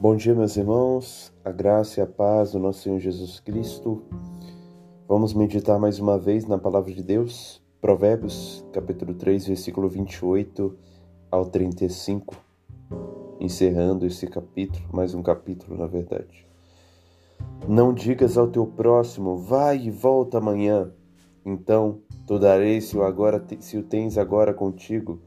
Bom dia, meus irmãos, a graça e a paz do nosso Senhor Jesus Cristo. Vamos meditar mais uma vez na palavra de Deus, Provérbios, capítulo 3, versículo 28 ao 35, encerrando esse capítulo, mais um capítulo, na verdade. Não digas ao teu próximo, vai e volta amanhã, então tu darei se o, agora, se o tens agora contigo.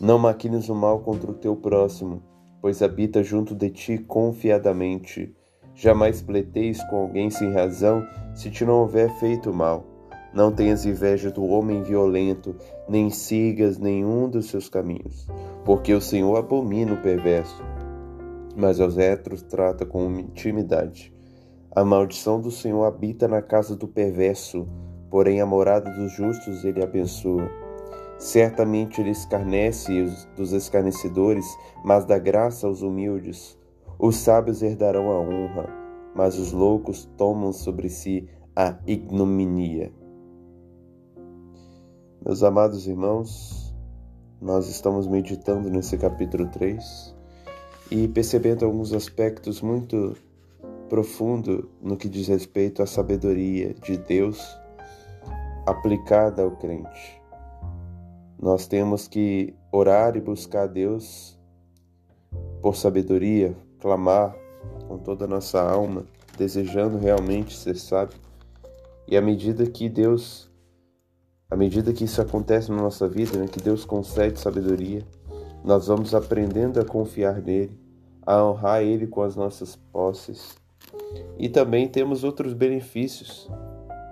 Não maquines o mal contra o teu próximo, pois habita junto de ti confiadamente. Jamais pleiteis com alguém sem razão, se te não houver feito mal. Não tenhas inveja do homem violento, nem sigas nenhum dos seus caminhos, porque o Senhor abomina o perverso, mas aos héteros trata com intimidade. A maldição do Senhor habita na casa do perverso, porém a morada dos justos ele abençoa. Certamente ele escarnece dos escarnecedores, mas dá graça aos humildes. Os sábios herdarão a honra, mas os loucos tomam sobre si a ignominia. Meus amados irmãos, nós estamos meditando nesse capítulo 3 e percebendo alguns aspectos muito profundos no que diz respeito à sabedoria de Deus aplicada ao crente. Nós temos que orar e buscar a Deus por sabedoria, clamar com toda a nossa alma, desejando realmente ser sábio. E à medida que Deus, à medida que isso acontece na nossa vida, né, que Deus concede sabedoria, nós vamos aprendendo a confiar nele, a honrar ele com as nossas posses. E também temos outros benefícios,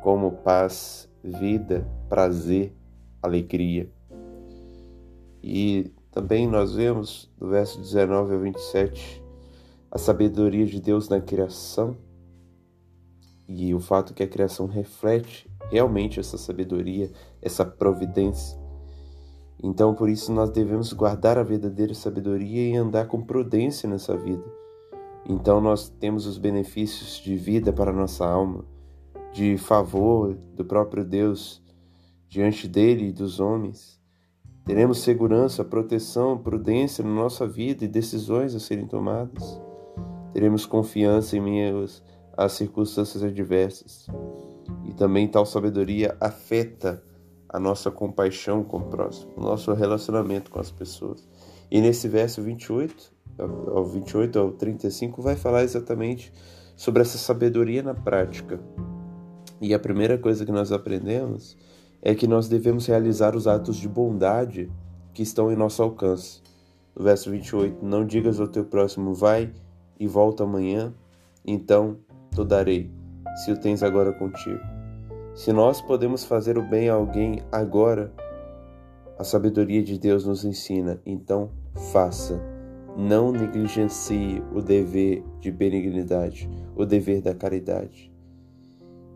como paz, vida, prazer, alegria. E também nós vemos do verso 19 ao 27 a sabedoria de Deus na criação e o fato que a criação reflete realmente essa sabedoria, essa providência. Então, por isso, nós devemos guardar a verdadeira sabedoria e andar com prudência nessa vida. Então, nós temos os benefícios de vida para a nossa alma, de favor do próprio Deus diante dele e dos homens. Teremos segurança, proteção, prudência na nossa vida e decisões a serem tomadas. Teremos confiança em às circunstâncias adversas. E também tal sabedoria afeta a nossa compaixão com o próximo, o nosso relacionamento com as pessoas. E nesse verso 28, ao 28 ao 35, vai falar exatamente sobre essa sabedoria na prática. E a primeira coisa que nós aprendemos é que nós devemos realizar os atos de bondade que estão em nosso alcance. No verso 28, não digas ao teu próximo, vai e volta amanhã, então te darei, se o tens agora contigo. Se nós podemos fazer o bem a alguém agora, a sabedoria de Deus nos ensina, então faça. Não negligencie o dever de benignidade, o dever da caridade.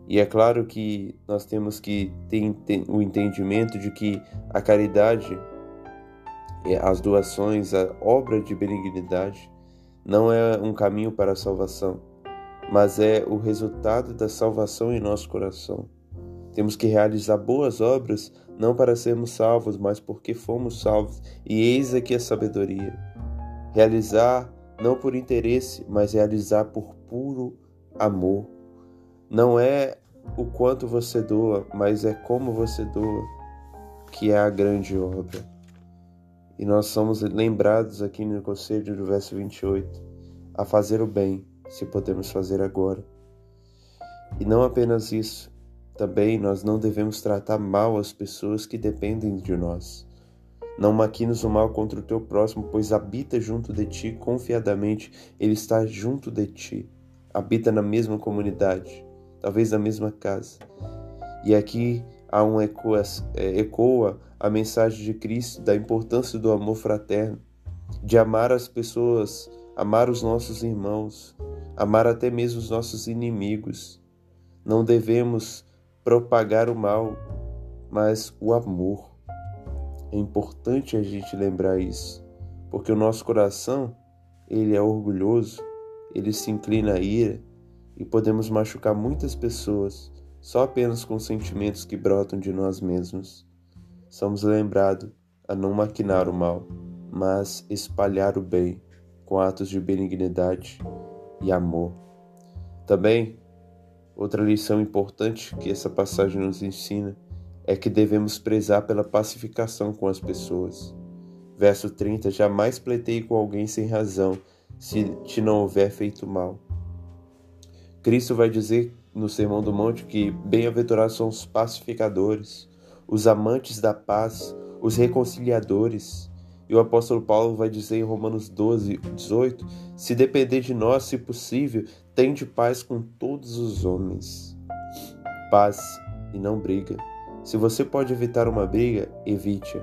E é claro que nós temos que ter o entendimento de que a caridade, as doações, a obra de benignidade não é um caminho para a salvação, mas é o resultado da salvação em nosso coração. Temos que realizar boas obras não para sermos salvos, mas porque fomos salvos. E eis aqui a sabedoria. Realizar não por interesse, mas realizar por puro amor não é o quanto você doa, mas é como você doa que é a grande obra. E nós somos lembrados aqui no conselho do verso 28 a fazer o bem, se podemos fazer agora. E não apenas isso, também nós não devemos tratar mal as pessoas que dependem de nós. Não maquines o mal contra o teu próximo, pois habita junto de ti confiadamente, ele está junto de ti, habita na mesma comunidade talvez na mesma casa. E aqui há um eco, é, ecoa a mensagem de Cristo da importância do amor fraterno, de amar as pessoas, amar os nossos irmãos, amar até mesmo os nossos inimigos. Não devemos propagar o mal, mas o amor. É importante a gente lembrar isso, porque o nosso coração, ele é orgulhoso, ele se inclina à ira, e podemos machucar muitas pessoas só apenas com sentimentos que brotam de nós mesmos. Somos lembrados a não maquinar o mal, mas espalhar o bem com atos de benignidade e amor. Também, outra lição importante que essa passagem nos ensina é que devemos prezar pela pacificação com as pessoas. Verso 30: Jamais pleiteie com alguém sem razão, se te não houver feito mal. Cristo vai dizer no Sermão do Monte que bem-aventurados são os pacificadores, os amantes da paz, os reconciliadores. E o apóstolo Paulo vai dizer em Romanos 12, 18: Se depender de nós, se possível, tende paz com todos os homens. Paz e não briga. Se você pode evitar uma briga, evite-a.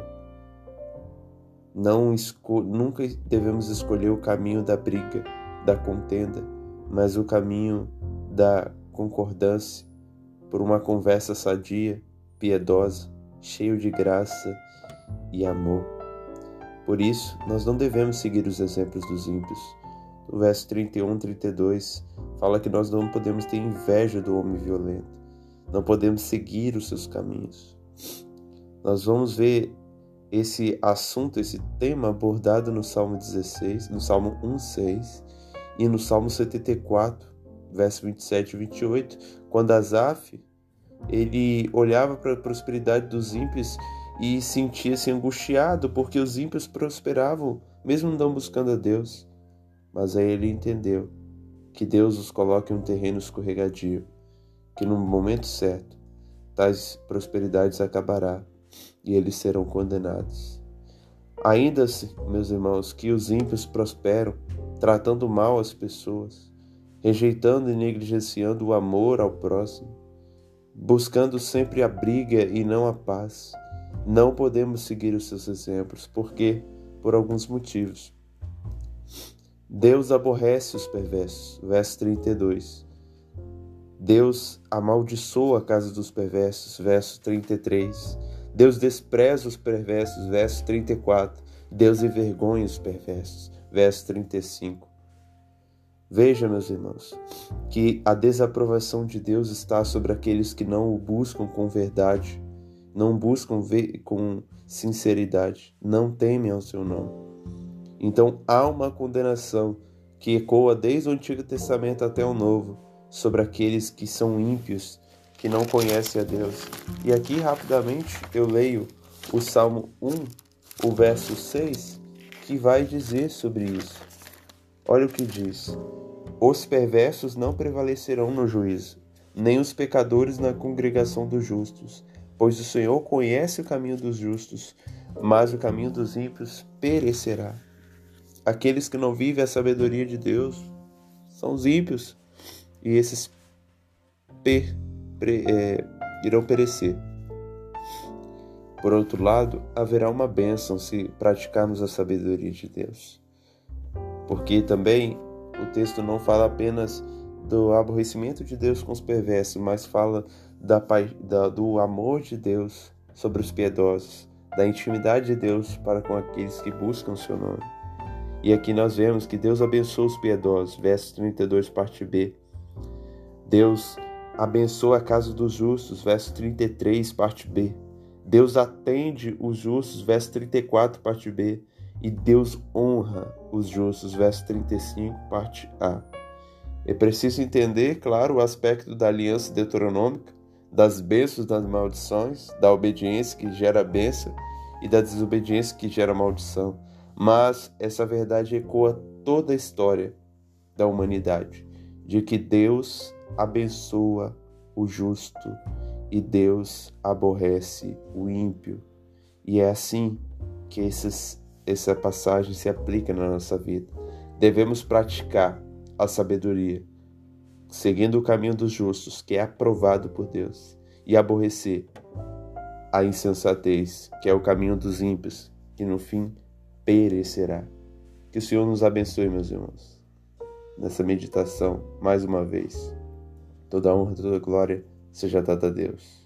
Nunca devemos escolher o caminho da briga, da contenda, mas o caminho da concordância por uma conversa sadia, piedosa, cheio de graça e amor. Por isso, nós não devemos seguir os exemplos dos ímpios. No verso 31 32, fala que nós não podemos ter inveja do homem violento, não podemos seguir os seus caminhos. Nós vamos ver esse assunto, esse tema abordado no Salmo 16, no Salmo 1:6 e no Salmo 74, verso 27 e 28, quando Asaf ele olhava para a prosperidade dos ímpios e sentia-se angustiado porque os ímpios prosperavam, mesmo não buscando a Deus. Mas aí ele entendeu que Deus os coloca em um terreno escorregadio, que no momento certo tais prosperidades acabará e eles serão condenados. Ainda assim, meus irmãos, que os ímpios prosperam, tratando mal as pessoas, rejeitando e negligenciando o amor ao próximo, buscando sempre a briga e não a paz. Não podemos seguir os seus exemplos, porque por alguns motivos. Deus aborrece os perversos, verso 32. Deus amaldiçoa a casa dos perversos, verso 33. Deus despreza os perversos, verso 34. Deus envergonha os perversos, verso 35. Veja, meus irmãos, que a desaprovação de Deus está sobre aqueles que não o buscam com verdade, não buscam com sinceridade, não temem ao seu nome. Então há uma condenação que ecoa desde o Antigo Testamento até o Novo sobre aqueles que são ímpios, que não conhecem a Deus. E aqui rapidamente eu leio o Salmo 1, o verso 6, que vai dizer sobre isso. Olha o que diz: Os perversos não prevalecerão no juízo, nem os pecadores na congregação dos justos, pois o Senhor conhece o caminho dos justos, mas o caminho dos ímpios perecerá. Aqueles que não vivem a sabedoria de Deus são os ímpios, e esses per, é, irão perecer. Por outro lado, haverá uma bênção se praticarmos a sabedoria de Deus porque também o texto não fala apenas do aborrecimento de Deus com os perversos, mas fala da, da, do amor de Deus sobre os piedosos, da intimidade de Deus para com aqueles que buscam o seu nome. E aqui nós vemos que Deus abençoa os piedosos, verso 32, parte B. Deus abençoa a casa dos justos, verso 33, parte B. Deus atende os justos, verso 34, parte B e Deus honra os justos, verso 35, parte A. É preciso entender, claro, o aspecto da aliança deuteronômica, das bênçãos das maldições, da obediência que gera bênção e da desobediência que gera maldição. Mas essa verdade ecoa toda a história da humanidade, de que Deus abençoa o justo e Deus aborrece o ímpio. E é assim que esses essa passagem se aplica na nossa vida. Devemos praticar a sabedoria, seguindo o caminho dos justos, que é aprovado por Deus, e aborrecer a insensatez, que é o caminho dos ímpios, que no fim perecerá. Que o Senhor nos abençoe, meus irmãos, nessa meditação, mais uma vez. Toda honra, toda glória seja dada a Deus.